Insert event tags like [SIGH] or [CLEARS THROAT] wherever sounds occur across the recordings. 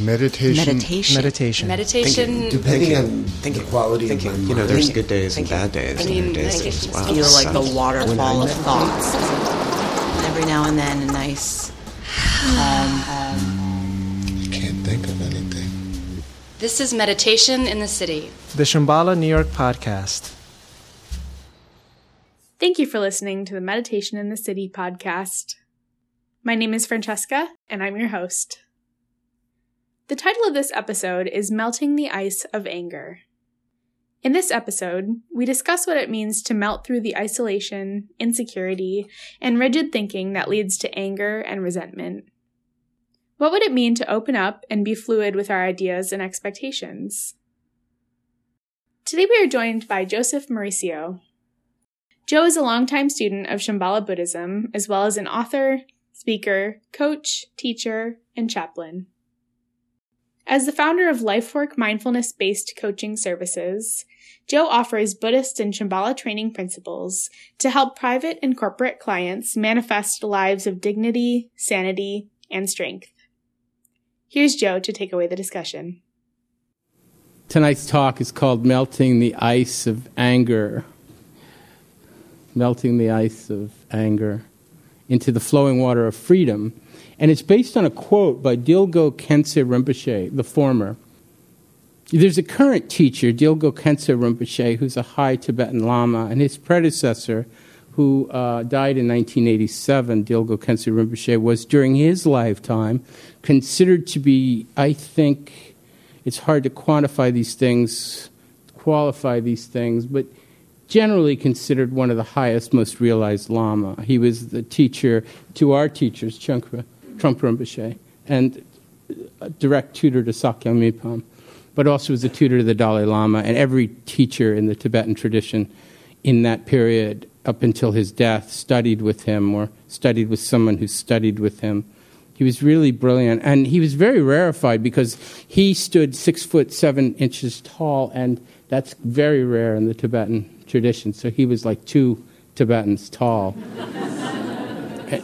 Meditation. Meditation. Meditation. Meditation. Depending on Thinking. the quality Thinking. of my You know, there's There's good days and bad days. I and mean, there are days meditation that- is wow, Feel like the waterfall of thoughts. And every now and then, a nice calm. Um, I can't think of anything. This is Meditation in the City. The Shambhala New York podcast. Thank you for listening to the Meditation in the City podcast. My name is Francesca, and I'm your host. The title of this episode is Melting the Ice of Anger. In this episode, we discuss what it means to melt through the isolation, insecurity, and rigid thinking that leads to anger and resentment. What would it mean to open up and be fluid with our ideas and expectations? Today we are joined by Joseph Mauricio, Joe is a longtime student of Shambhala Buddhism, as well as an author, speaker, coach, teacher, and chaplain. As the founder of Lifework mindfulness based coaching services, Joe offers Buddhist and Shambhala training principles to help private and corporate clients manifest lives of dignity, sanity, and strength. Here's Joe to take away the discussion. Tonight's talk is called Melting the Ice of Anger. Melting the Ice of Anger into the Flowing Water of Freedom. And it's based on a quote by Dilgo Khyentse Rinpoche, the former. There's a current teacher, Dilgo Khyentse Rinpoche, who's a high Tibetan Lama, and his predecessor, who uh, died in 1987, Dilgo Khyentse Rinpoche, was during his lifetime considered to be, I think, it's hard to quantify these things, qualify these things, but generally considered one of the highest, most realized Lama. He was the teacher to our teachers, Trungpa, Trungpa Rinpoche, and direct tutor to Sakyong Mipam, but also was a tutor to the Dalai Lama and every teacher in the Tibetan tradition in that period up until his death studied with him or studied with someone who studied with him. He was really brilliant, and he was very rarefied because he stood six foot seven inches tall, and that's very rare in the Tibetan tradition. So he was like two Tibetans tall,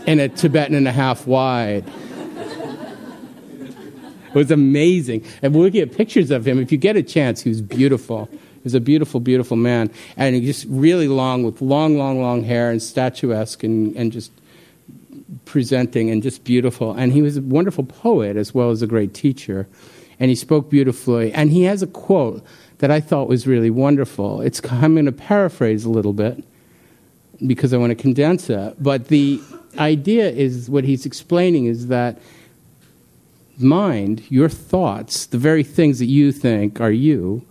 and a Tibetan and a half wide. It was amazing. And looking at pictures of him. If you get a chance, he was beautiful. He was a beautiful, beautiful man. And he just really long, with long, long, long hair and statuesque and, and just presenting and just beautiful. And he was a wonderful poet as well as a great teacher. And he spoke beautifully. And he has a quote that I thought was really wonderful. It's, I'm going to paraphrase a little bit because I want to condense it. But the idea is what he's explaining is that mind, your thoughts, the very things that you think are you,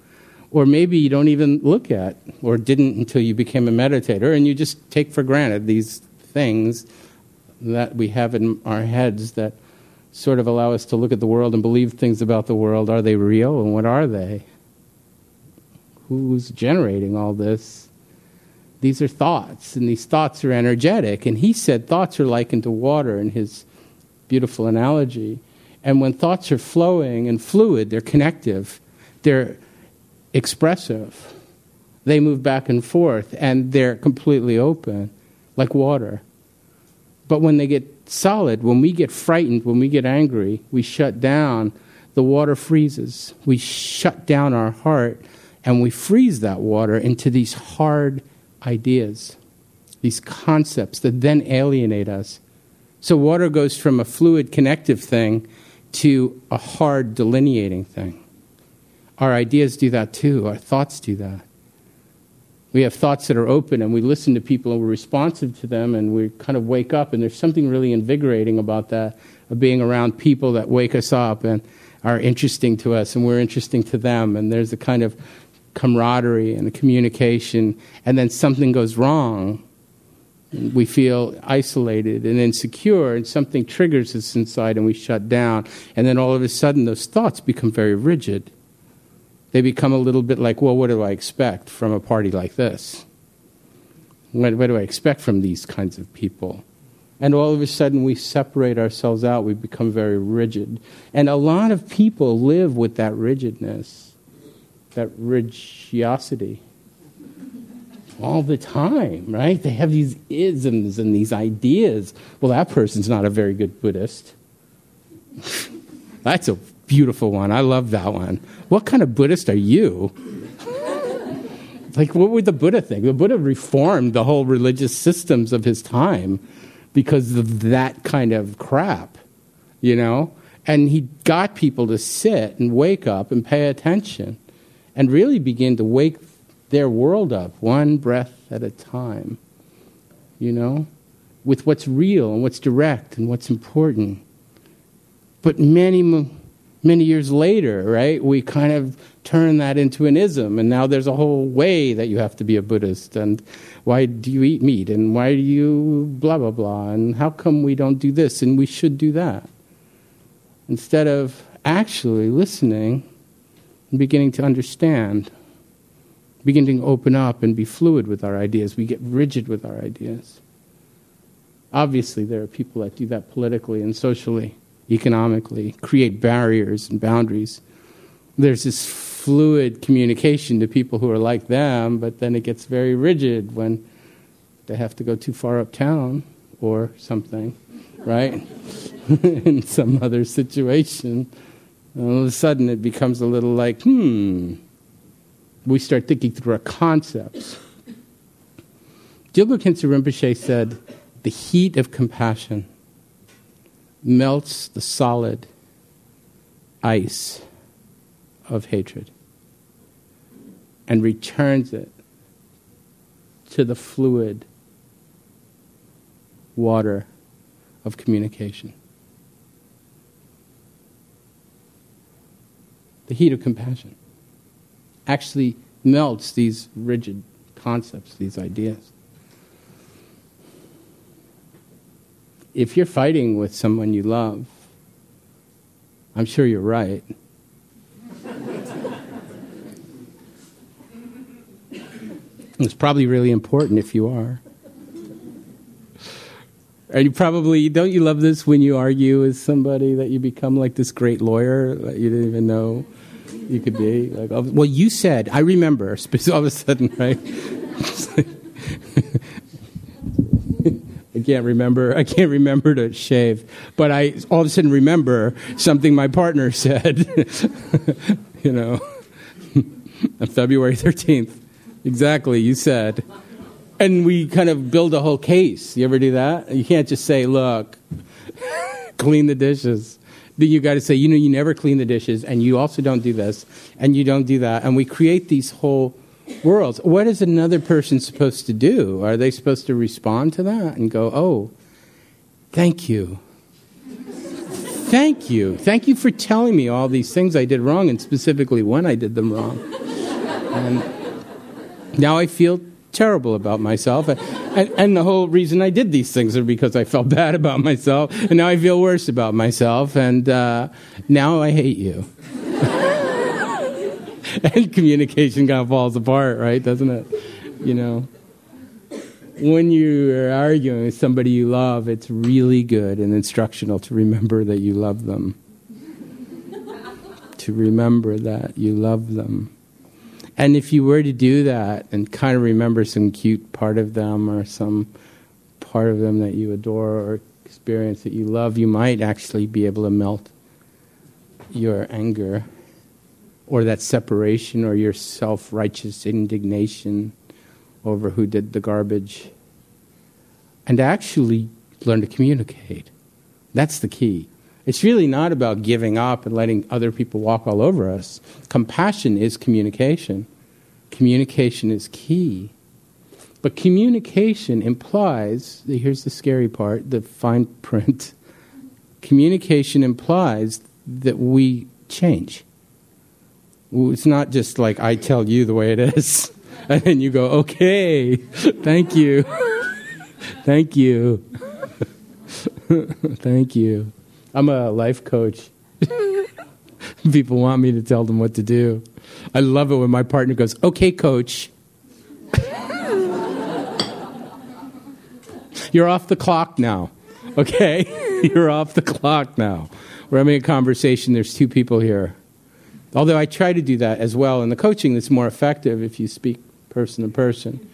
or maybe you don't even look at or didn't until you became a meditator and you just take for granted these things that we have in our heads that sort of allow us to look at the world and believe things about the world. Are they real and what are they? Who's generating all this? These are thoughts, and these thoughts are energetic. And he said thoughts are likened to water in his beautiful analogy. And when thoughts are flowing and fluid, they're connective, they're expressive, they move back and forth, and they're completely open, like water. But when they get solid, when we get frightened, when we get angry, we shut down, the water freezes. We shut down our heart and we freeze that water into these hard ideas, these concepts that then alienate us. So water goes from a fluid connective thing to a hard delineating thing. Our ideas do that too, our thoughts do that. We have thoughts that are open and we listen to people and we're responsive to them and we kind of wake up and there's something really invigorating about that, of being around people that wake us up and are interesting to us and we're interesting to them and there's a kind of camaraderie and a communication and then something goes wrong we feel isolated and insecure, and something triggers us inside, and we shut down. And then all of a sudden, those thoughts become very rigid. They become a little bit like, well, what do I expect from a party like this? What, what do I expect from these kinds of people? And all of a sudden, we separate ourselves out. We become very rigid. And a lot of people live with that rigidness, that rigidity all the time, right? They have these isms and these ideas. Well, that person's not a very good Buddhist. That's a beautiful one. I love that one. What kind of Buddhist are you? like, what would the Buddha think? The Buddha reformed the whole religious systems of his time because of that kind of crap, you know? And he got people to sit and wake up and pay attention and really begin to wake their world up one breath at a time, you know, with what's real and what's direct and what's important. But many, many years later, right, we kind of turn that into an ism, and now there's a whole way that you have to be a Buddhist, and why do you eat meat, and why do you blah, blah, blah, and how come we don't do this, and we should do that? Instead of actually listening and beginning to understand, beginning to open up and be fluid with our ideas, we get rigid with our ideas. Obviously, there are people that do that politically and socially, economically, create barriers and boundaries. There's this fluid communication to people who are like them, but then it gets very rigid when they have to go too far uptown or something, right? [LAUGHS] In some other situation. All of a sudden, it becomes a little like, hmm. We start thinking through our concepts. Dilgo Khyentse Rinpoche said, the heat of compassion melts the solid ice of hatred and returns it to the fluid water of communication. The heat of compassion actually melts these rigid concepts, these ideas. If you're fighting with someone you love, I'm sure you're right. [LAUGHS] it's probably really important if you are. And you probably don't you love this when you argue with somebody that you become like this great lawyer that you didn't even know you could be? Like well you said I remember [LAUGHS] all of a sudden right? [LAUGHS] I can't remember I can't remember to shave but I all of a sudden remember something my partner said [LAUGHS] you know on February 13th exactly you said and we kind of build a whole case. You ever do that? You can't just say, look, [LAUGHS] clean the dishes. Then you got to say, you know, you never clean the dishes, and you also don't do this, and you don't do that. And we create these whole worlds. What is another person supposed to do? Are they supposed to respond to that and go, oh, thank you? Thank you. Thank you for telling me all these things I did wrong, and specifically when I did them wrong. And now I feel terrible about myself. And, and, the whole reason I did these things are because I felt [LAUGHS] bad about myself. And now I feel worse about myself. And uh, now I hate you. [LAUGHS] and communication kind of falls apart, right? Doesn't it? You know. When you're arguing with somebody you love, it's really good and instructional to remember that you love them. to remember that you love them. And if you were to do that and kind of remember some cute part of them or some part of them that you adore or experience that you love, you might actually be able to melt your anger or that separation or your self righteous indignation over who did the garbage. And actually learn to communicate. That's the key. It's really not about giving up and letting other people walk all over us. Compassion is communication. Communication is key. But communication implies, here's the scary part, the fine [LAUGHS] print. Communication implies that we change. It's not just like I tell you the way it is, [LAUGHS] and then you go, okay, [LAUGHS] thank you, thank you, thank you. I'm a life coach. [LAUGHS] People want me to tell them what to do. I love it when my partner goes, okay, coach. [LAUGHS] You're off the clock now. Okay? [LAUGHS] You're off the clock now. We're having a conversation. There's two people here. Although I try to do that as well in the coaching, that's more effective if you speak person to person.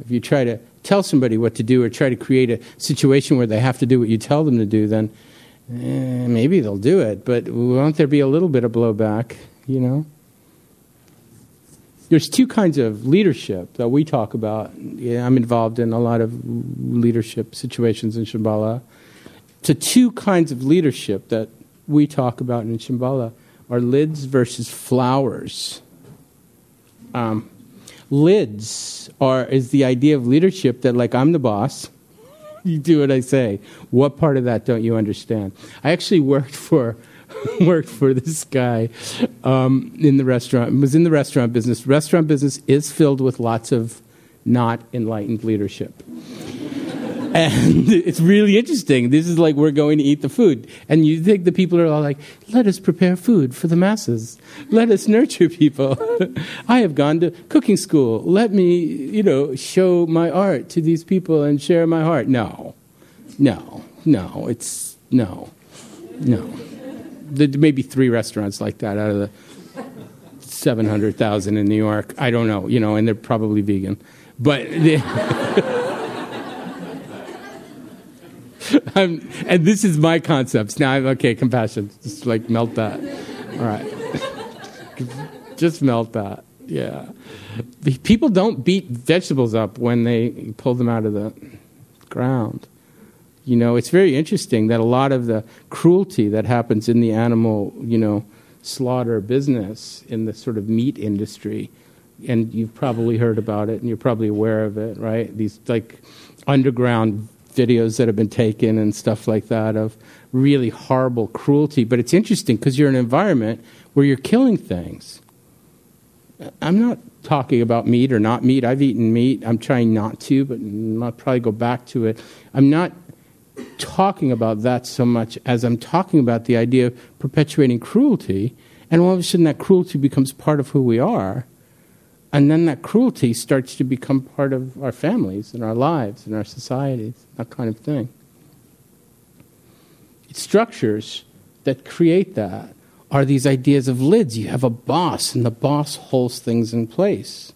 If you try to tell somebody what to do or try to create a situation where they have to do what you tell them to do, then Eh, maybe they'll do it, but won't there be a little bit of blowback, you know? There's two kinds of leadership that we talk about. Yeah, I'm involved in a lot of leadership situations in Shambhala. The two kinds of leadership that we talk about in Shambhala are lids versus flowers. Um, lids are is the idea of leadership that like I'm the boss. [LAUGHS] You do what I say. What part of that don't you understand? I actually worked for [LAUGHS] worked for this guy um, in the restaurant. Was in the restaurant business. Restaurant business is filled with lots of not enlightened leadership. And [LAUGHS] it's really interesting. This is like we're going to eat the food. And you think the people are all like, let us prepare food for the masses. Let us nurture people. [LAUGHS] I have gone to cooking school. Let me, you know, show my art to these people and share my heart. No, no, no. It's no, no. There may be three restaurants like that out of the 700,000 in New York. I don't know, you know, and they're probably vegan. But. [LAUGHS] They, I'm, and this is my concepts. Now, I'm, okay, compassion. Just like melt that. All right. [LAUGHS] Just melt that. Yeah. People don't beat vegetables up when they pull them out of the ground. You know, it's very interesting that a lot of the cruelty that happens in the animal, you know, slaughter business in the sort of meat industry, and you've probably heard about it and you're probably aware of it, right? These like underground videos that have been taken and stuff like that of really horrible cruelty. But it's interesting because you're in an environment where you're killing things. I'm not talking about meat or not meat. I've eaten meat. I'm trying not to, but I'll probably go back to it. I'm not talking about that so much as I'm talking about the idea of perpetuating cruelty. And all of a sudden, that cruelty becomes part of who we are. And then that cruelty starts to become part of our families and our lives and our societies, that kind of thing. Structures that create that are these ideas of lids. You have a boss, and the boss holds things in place.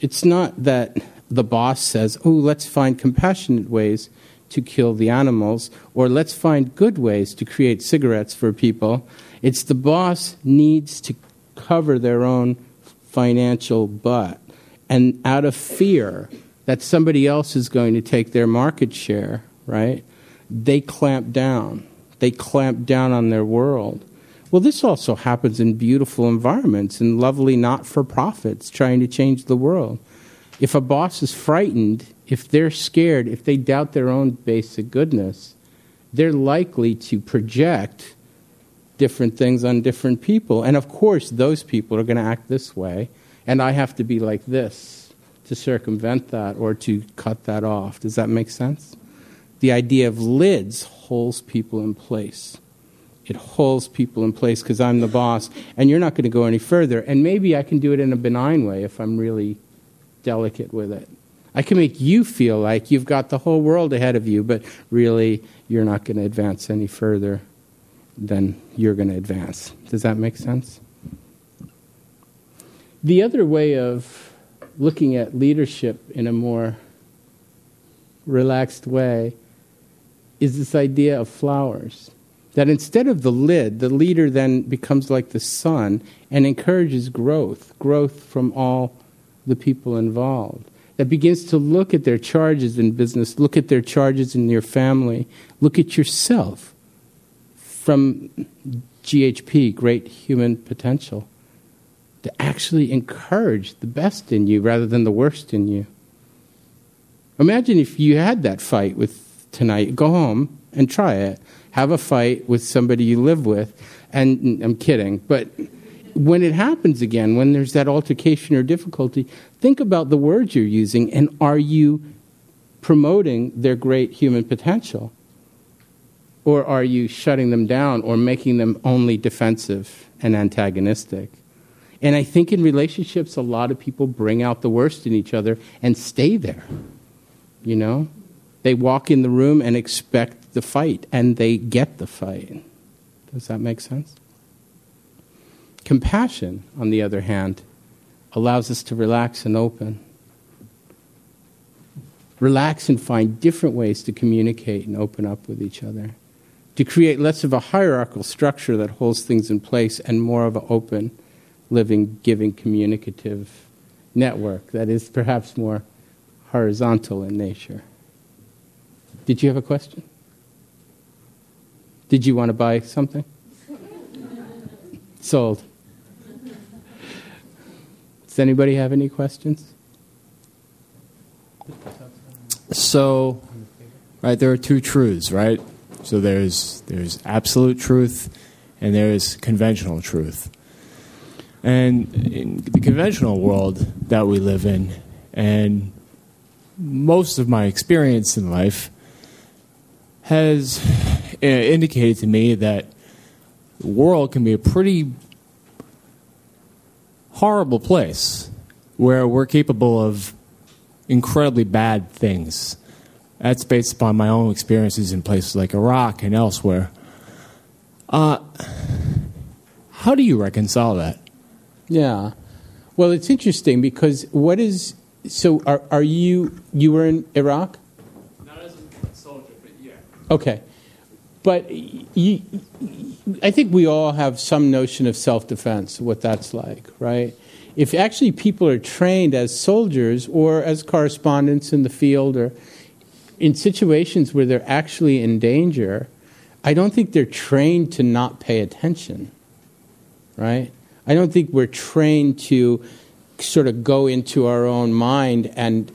It's not that the boss says, oh, let's find compassionate ways to kill the animals, or let's find good ways to create cigarettes for people. It's the boss needs to cover their own financial butt. And out of fear that somebody else is going to take their market share, right? They clamp down. They clamp down on their world. Well, this also happens in beautiful environments and lovely not for profits trying to change the world. If a boss is frightened, if they're scared, if they doubt their own basic goodness, they're likely to project different things on different people. And of course, those people are going to act this way, and I have to be like this to circumvent that or to cut that off. Does that make sense? The idea of lids holds people in place. It holds people in place because I'm the boss, and you're not going to go any further. And maybe I can do it in a benign way if I'm really delicate with it. I can make you feel like you've got the whole world ahead of you, but really you're not going to advance any further then you're going to advance. Does that make sense? The other way of looking at leadership in a more relaxed way is this idea of flowers. That instead of the lid, the leader then becomes like the sun and encourages growth, growth from all the people involved. That begins to look at their charges in business, look at their charges in your family, look at yourself from GHP, Great Human Potential, to actually encourage the best in you rather than the worst in you. Imagine if you had that fight with tonight. Go home and try it. Have a fight with somebody you live with. And I'm kidding, but when it happens again, when there's that altercation or difficulty, think about the words you're using and are you promoting their great human potential? Or are you shutting them down or making them only defensive and antagonistic? And I think in relationships, a lot of people bring out the worst in each other and stay there. You know? They walk in the room and expect the fight, and they get the fight. Does that make sense? Compassion, on the other hand, allows us to relax and open. Relax and find different ways to communicate and open up with each other to create less of a hierarchical structure that holds things in place and more of an open, living, giving, communicative network that is perhaps more horizontal in nature. Did you have a question? Did you want to buy something? Sold. Does anybody have any questions? So, right, there are two truths, right? So there's there's absolute truth, and there's conventional truth. And in the conventional world that we live in, and most of my experience in life has uh, indicated to me that the world can be a pretty horrible place where we're capable of incredibly bad things. That's based upon my own experiences in places like Iraq and elsewhere. Uh, how do you reconcile that? Yeah. Well, it's interesting because what is so? Are are you you were in Iraq? Not as a soldier, but yeah. Okay, but you, I think we all have some notion of self-defense, what that's like, right? If actually people are trained as soldiers or as correspondents in the field or in situations where they're actually in danger, I don't think they're trained to not pay attention, right? I don't think we're trained to sort of go into our own mind and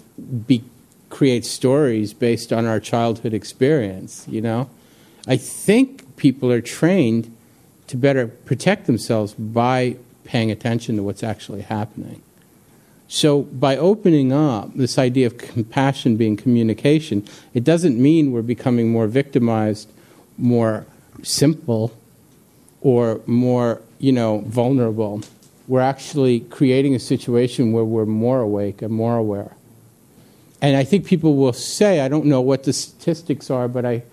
be, create stories based on our childhood experience, you know? I think people are trained to better protect themselves by paying attention to what's actually happening. So, by opening up this idea of compassion being communication, it doesn't mean we're becoming more victimized, more simple, or more, you know, vulnerable. We're actually creating a situation where we're more awake and more aware. And I think people will say, I don't know what the statistics are, but I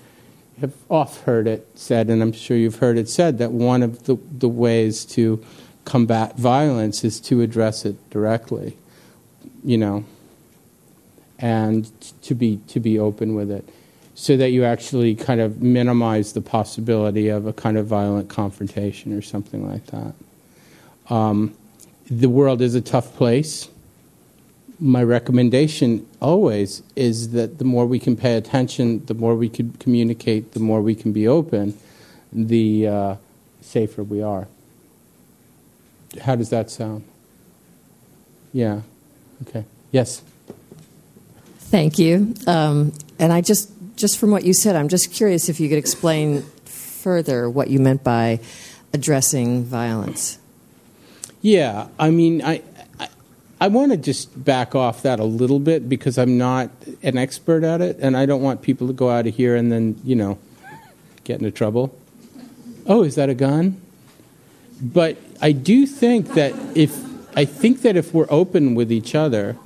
have oft heard it said, and I'm sure you've heard it said, that one of the, the ways to combat violence is to address it directly, you know, and to be, to be open with it so that you actually kind of minimize the possibility of a kind of violent confrontation or something like that. Um, the world is a tough place. My recommendation always is that the more we can pay attention, the more we can communicate, the more we can be open, the uh, safer we are. How does that sound? Yeah. Okay. Yes. Thank you. Um, and I just, just from what you said, I'm just curious if you could explain further what you meant by addressing violence. Yeah, I mean, I, I, I want to just back off that a little bit because I'm not an expert at it, and I don't want people to go out of here and then, you know, get into trouble. Oh, is that a gun? But I do think that if I think that if we're open with each other,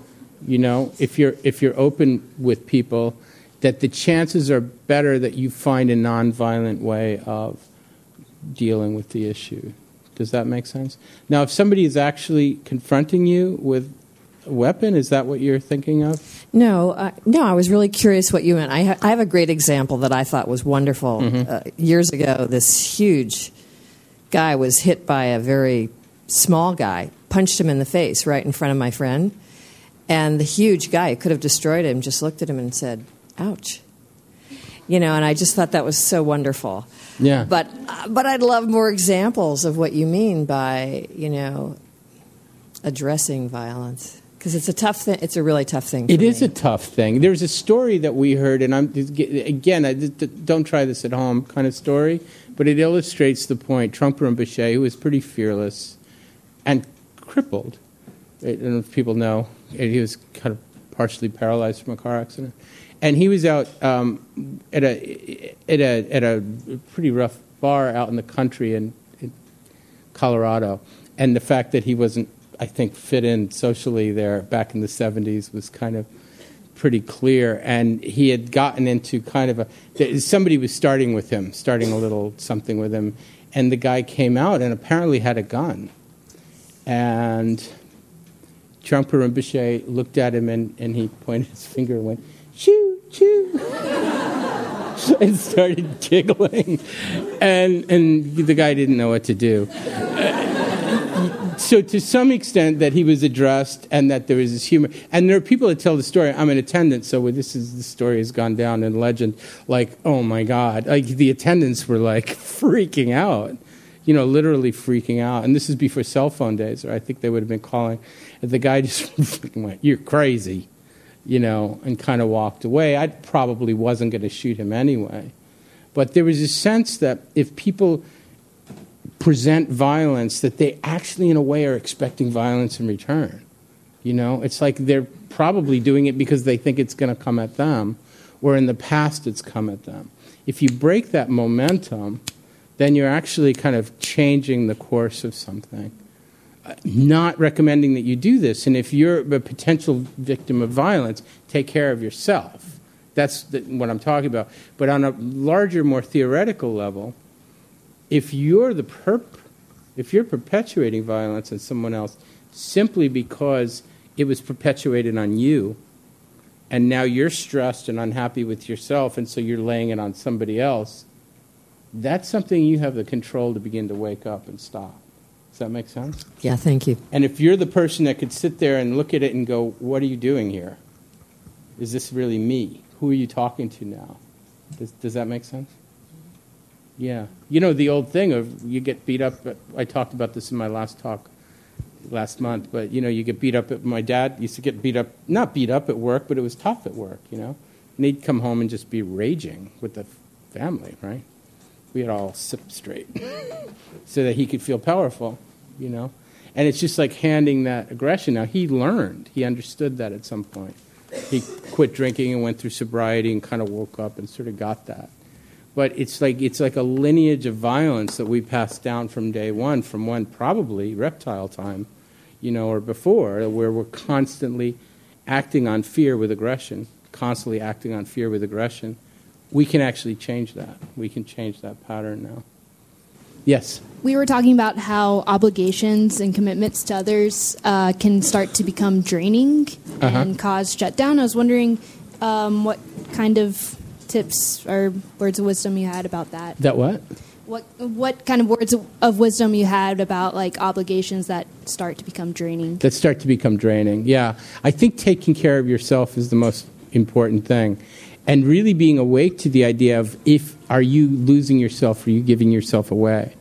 you know, if you're if you're open with people, that the chances are better that you find a nonviolent way of dealing with the issue. Does that make sense? Now, if somebody is actually confronting you with a weapon, is that what you're thinking of? No, uh, no. I was really curious what you meant. I, ha- I have a great example that I thought was wonderful. Uh, years ago, this huge guy was hit by a very small guy, punched him in the face right in front of my friend, and the huge guy who could have destroyed him just looked at him and said, "Ouch." You know, and I just thought that was so wonderful. Yeah. But uh, but I'd love more examples of what you mean by you know addressing violence because it's a tough thing. It's a really tough thing. It is me. a tough thing. There's a story that we heard, and I'm again, I, don't try this at home kind of story, but it illustrates the point. Trungpa Rinpoche, who was pretty fearless and crippled, I don't know if people know, he was kind of partially paralyzed from a car accident, and he was out um, at a at a at a pretty rough bar out in the country in, in Colorado, and the fact that he wasn't, I think, fit in socially there back in the '70s was kind of pretty clear. And he had gotten into kind of a somebody was starting with him, starting a little something with him, and the guy came out and apparently had a gun, and Trungpa Rinpoche looked at him and, and he pointed his finger and went, "Choo choo." [LAUGHS] and started giggling. And, and the guy didn't know what to do. so to some extent that he was addressed and that there was this humor and there are people that tell the story i'm an attendant so this is the story has gone down in legend like oh my god like the attendants were like freaking out you know literally freaking out and this is before cell phone days or i think they would have been calling and the guy [LAUGHS] just went you're crazy you know and kind of walked away i probably wasn't going to shoot him anyway but there was a sense that if people present violence that they actually, in a way, are expecting violence in return. You know, it's like they're probably doing it because they think it's going to come at them, or in the past it's come at them. If you break that momentum, then you're actually kind of changing the course of something. Not recommending that you do this, and if you're a potential victim of violence, take care of yourself. That's the, what I'm talking about. But on a larger, more theoretical level, if you're the perp, if you're perpetuating violence on someone else simply because it was perpetuated on you, and now you're stressed and unhappy with yourself, and so you're laying it on somebody else, that's something you have the control to begin to wake up and stop. Does that make sense? Yeah, thank you. And if you're the person that could sit there and look at it and go, What are you doing here? Is this really me? Who are you talking to now? Does, does that make sense? Yeah. You know, the old thing of you get beat up. I talked about this in my last talk last month, but, you know, you get beat up. At, my dad used to get beat up, not beat up at work, but it was tough at work, you know. And he'd come home and just be raging with the family, right? We had all sip straight so that he could feel powerful, you know. And it's just like handing that aggression. Now, he learned, he understood that at some point. He quit drinking and went through sobriety and kind of woke up and sort of got that but it's like it's like a lineage of violence that we passed down from day one, from one probably reptile time, you know, or before, where we're constantly acting on fear with aggression, constantly acting on fear with aggression. We can actually change that. We can change that pattern now. Yes. We were talking about how obligations and commitments to others uh, can start to become draining uh-huh. and cause shutdown. I was wondering um, what kind of tips or words of wisdom you had about that. That what? What what kind of words of wisdom you had about like obligations that start to become draining? That start to become draining. Yeah, I think taking care of yourself is the most important thing, and really being awake to the idea of if are you losing yourself, are you giving yourself away?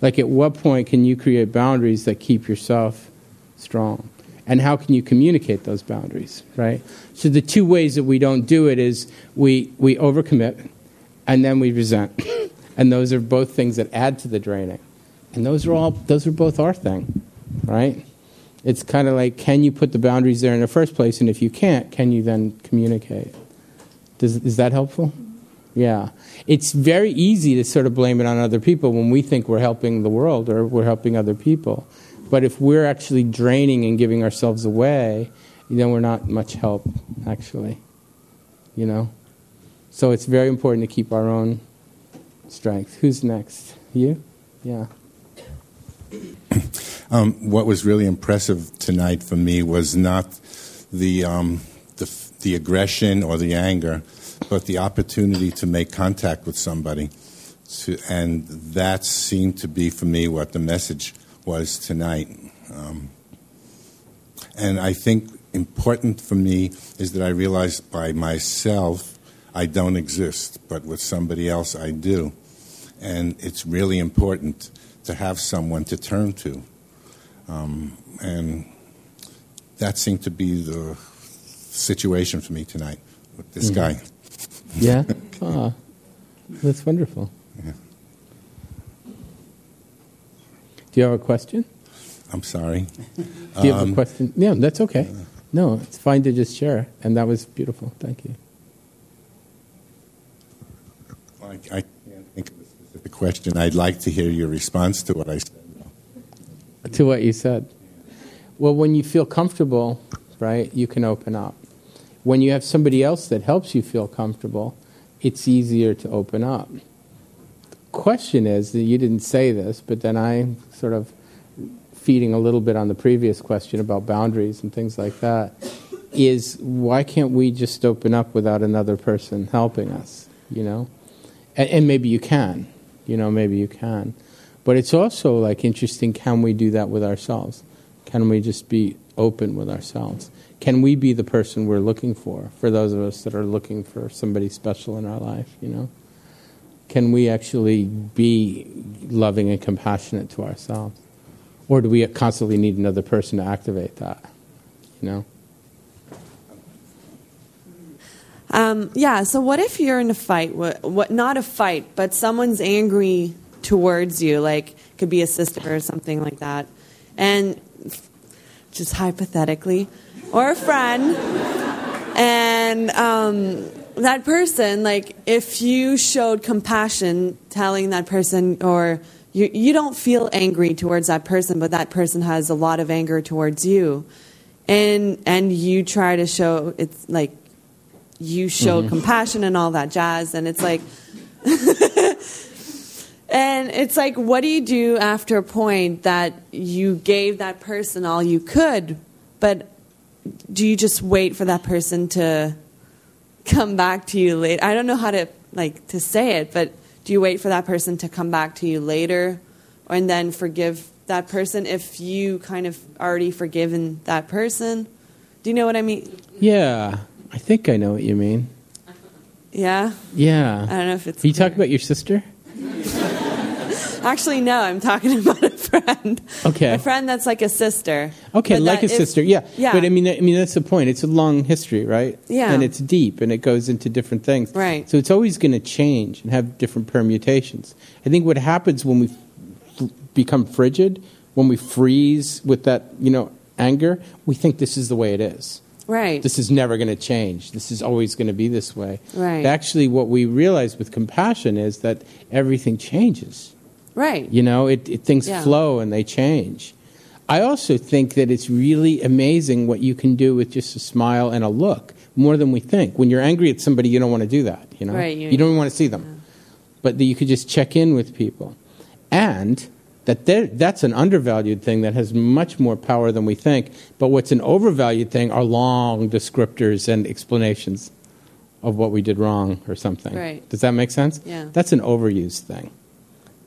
Like at what point can you create boundaries that keep yourself strong? and how can you communicate those boundaries, right? So the two ways that we don't do it is we, we overcommit and then we resent. [LAUGHS] and those are both things that add to the draining. And those are all those are both our thing, right? It's kind of like can you put the boundaries there in the first place and if you can't, can you then communicate? Does, is that helpful? Yeah. It's very easy to sort of blame it on other people when we think we're helping the world or we're helping other people. But if we're actually draining and giving ourselves away, then we're not much help, actually. You know? So it's very important to keep our own strength. Who's next? You? Yeah. [CLEARS THROAT] Um, what was really impressive tonight for me was not the, um, the, the aggression or the anger, but the opportunity to make contact with somebody. To, and that seemed to be for me what the message was tonight. Um, and I think important for me is that I realize by myself I don't exist, but with somebody else I do. And it's really important to have someone to turn to. Um, and that seemed to be the situation for me tonight with this mm-hmm. guy. Yeah? oh, that's wonderful. Yeah. Do you have a question? I'm sorry. Do you have um, a question? Yeah, that's okay. No, it's fine to just share. And that was beautiful. Thank you. I, I can't think of a specific question. I'd like to hear your response to what I said. To what you said. Well, when you feel comfortable, right, you can open up. When you have somebody else that helps you feel comfortable, it's easier to open up question is that you didn't say this, but then I'm sort of feeding a little bit on the previous question about boundaries and things like that is why can't we just open up without another person helping us, you know? and, and maybe you can, you know, maybe you can. But it's also like interesting. Can we do that with ourselves? Can we just be open with ourselves? Can we be the person we're looking for? For those of us that are looking for somebody special in our life, you know, can we actually be loving and compassionate to ourselves, or do we constantly need another person to activate that? You know. Um, yeah. So what if you're in a fight? What, what? Not a fight, but someone's angry towards you. Like could be a sister or something like that, and just hypothetically, or a friend, and um, that person, like if you showed compassion, telling that person, or you you don't feel angry towards that person, but that person has a lot of anger towards you, and and you try to show it's like you showed Mhm. compassion and all that jazz and it's like [LAUGHS] and it's like what do you do after a point that you gave that person all you could but do you just wait for that person to come back to you later i don't know how to like to say it but do you wait for that person to come back to you later and then forgive that person if you kind of already forgiven that person do you know what i mean Yeah, I think I know what you mean. yeah Yeah. I don't know if it's Are you talking about your sister? [LAUGHS] Actually, no. I'm talking about a friend. Okay. A friend that's like a sister. Okay, But like a if- sister, yeah. Yeah. But I mean, I mean that's the point. It's a long history, right? Yeah. And it's deep, and it goes into different things. Right. So it's always going to change and have different permutations. I think what happens when we f- become frigid, when we freeze with that, you know, anger, we think this is the way it is. Right. This is never going to change. This is always going to be this way. Right. But actually, what we realize with compassion is that everything changes. Right. You know, it, it things Yeah. flow and they change. I also think that it's really amazing what you can do with just a smile and a look, more than we think. When you're angry at somebody, you don't want to do that. You know, Right, you- you don't want to see them, but that you could just check in with people, and that that's an undervalued thing that has much more power than we think. But what's an overvalued thing are long descriptors and explanations of what we did wrong or something. Right. Does that make sense? Yeah. That's an overused thing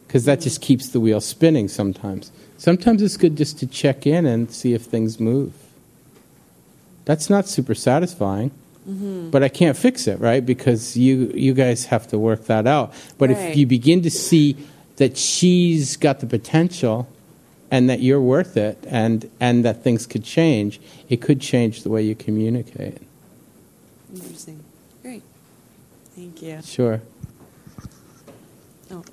because that just keeps the wheel spinning sometimes. Sometimes it's good just to check in and see if things move. That's not super satisfying, Mhm. but I can't fix it, right? Because you you guys have to work that out. But Right. if you begin to see that she's got the potential and that you're worth it and and that things could change, it could change the way you communicate. Interesting. Great. Thank you. Sure. Oh.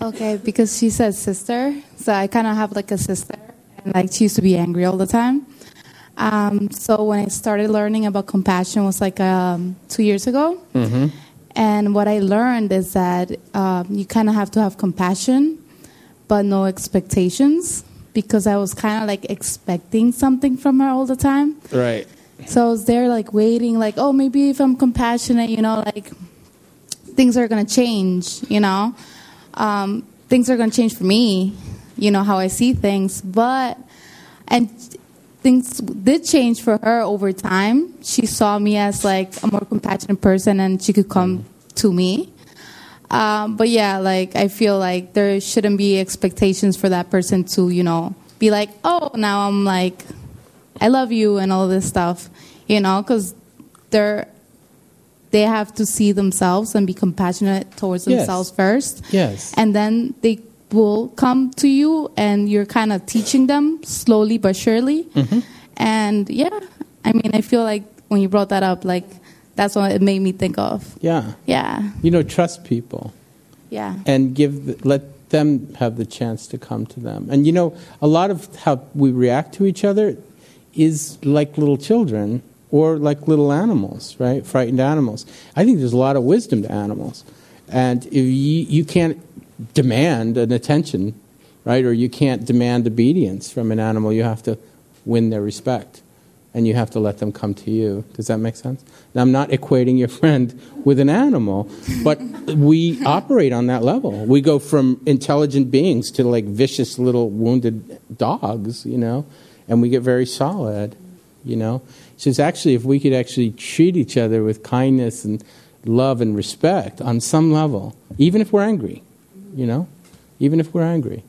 Okay, because she said sister, so I kind of have like a sister, and like she used to be angry all the time. Um, so when I started learning about compassion was like um, two years ago, Mm-hmm. and what I learned is that um, you kind of have to have compassion, but no expectations, because I was kind of like expecting something from her all the time. Right. So I was there like waiting, like, oh, maybe if I'm compassionate, you know, like things are going to change, you know. Um, things are going to change for me, you know, how I see things. But, and things did change for her over time. She saw me as like a more compassionate person and she could come to me. Um, but yeah, like I feel like there shouldn't be expectations for that person to, you know, be like, oh, now I'm like, I love you and all this stuff, you know, because they're they have to see themselves and be compassionate towards Yes. themselves first, Yes. and then they will come to you, and you're kind of teaching them slowly but surely. Mm-hmm. And yeah, I mean, I feel like when you brought that up, like that's what it made me think of. Yeah. Yeah, You know, trust people. yeah, and give the, let them have the chance to come to them. And you know, a lot of how we react to each other is like little children or like little animals, right? Frightened animals. I think there's a lot of wisdom to animals, and if you you can't demand an attention, right? Or you can't demand obedience from an animal. You have to win their respect. And you have to let them come to you. Does that make sense? Now, I'm not equating your friend with an animal, but [LAUGHS] we operate on that level. We go from intelligent beings to like vicious little wounded dogs, you know, and we get very solid, you know. It's actually, if we could actually treat each other with kindness and love and respect on some level, even if we're angry, you know, even if we're angry.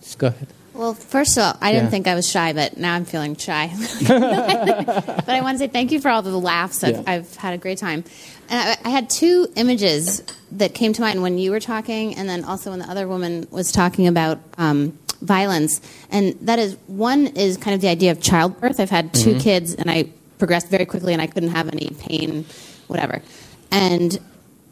Just go ahead. Well, first of all, I didn't think I was shy, but now I'm feeling shy. [LAUGHS] but I want to say thank you for all the laughs. I've, Yeah. I've had a great time. And I, I had two images that came to mind when you were talking, and then also when the other woman was talking about um, violence. And that is one is kind of the idea of childbirth. I've had 2 Mhm. kids, and I progressed very quickly, and I couldn't have any pain, whatever. And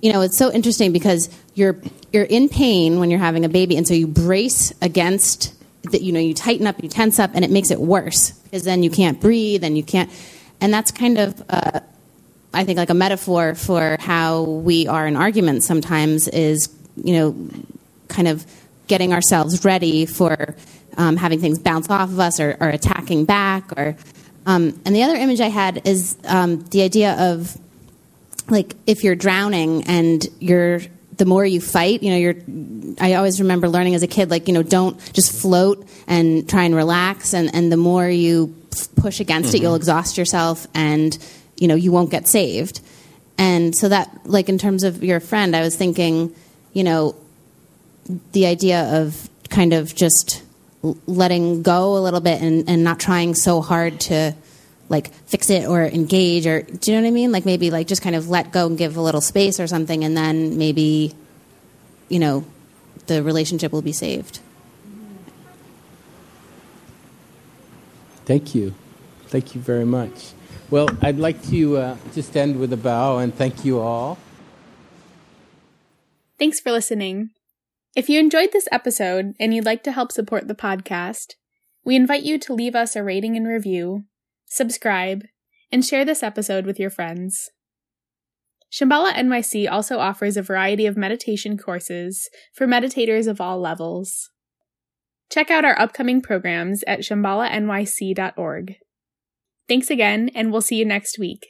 you know, it's so interesting because you're you're in pain when you're having a baby, and so you brace against that. You know, you tighten up, you tense up, and it makes it worse because then you can't breathe and you can't. And that's kind of, uh, I think, like a metaphor for how we are in arguments. Sometimes is you know, kind of getting ourselves ready for um, having things bounce off of us or, or attacking back. Or um, and the other image I had is um, the idea of like if you're drowning and you're the more you fight you know you're i always remember learning as a kid like you know don't just float and try and relax and and the more you push against it Mhm. you'll exhaust yourself and you know you won't get saved and so that like in terms of your friend i was thinking you know the idea of kind of just letting go a little bit and, and not trying so hard to like fix it or engage or do you know what I mean? Like maybe like just kind of let go and give a little space or something and then maybe you know the relationship will be saved. Thank you. Thank you very much. Well, I'd like to uh, just end with a bow and thank you all. Thanks for listening. If you enjoyed this episode and you'd like to help support the podcast, we invite you to leave us a rating and review, subscribe, and share this episode with your friends. Shambhala NYC also offers a variety of meditation courses for meditators of all levels. Check out our upcoming programs at shambhalanyc.org. Thanks again, and we'll see you next week.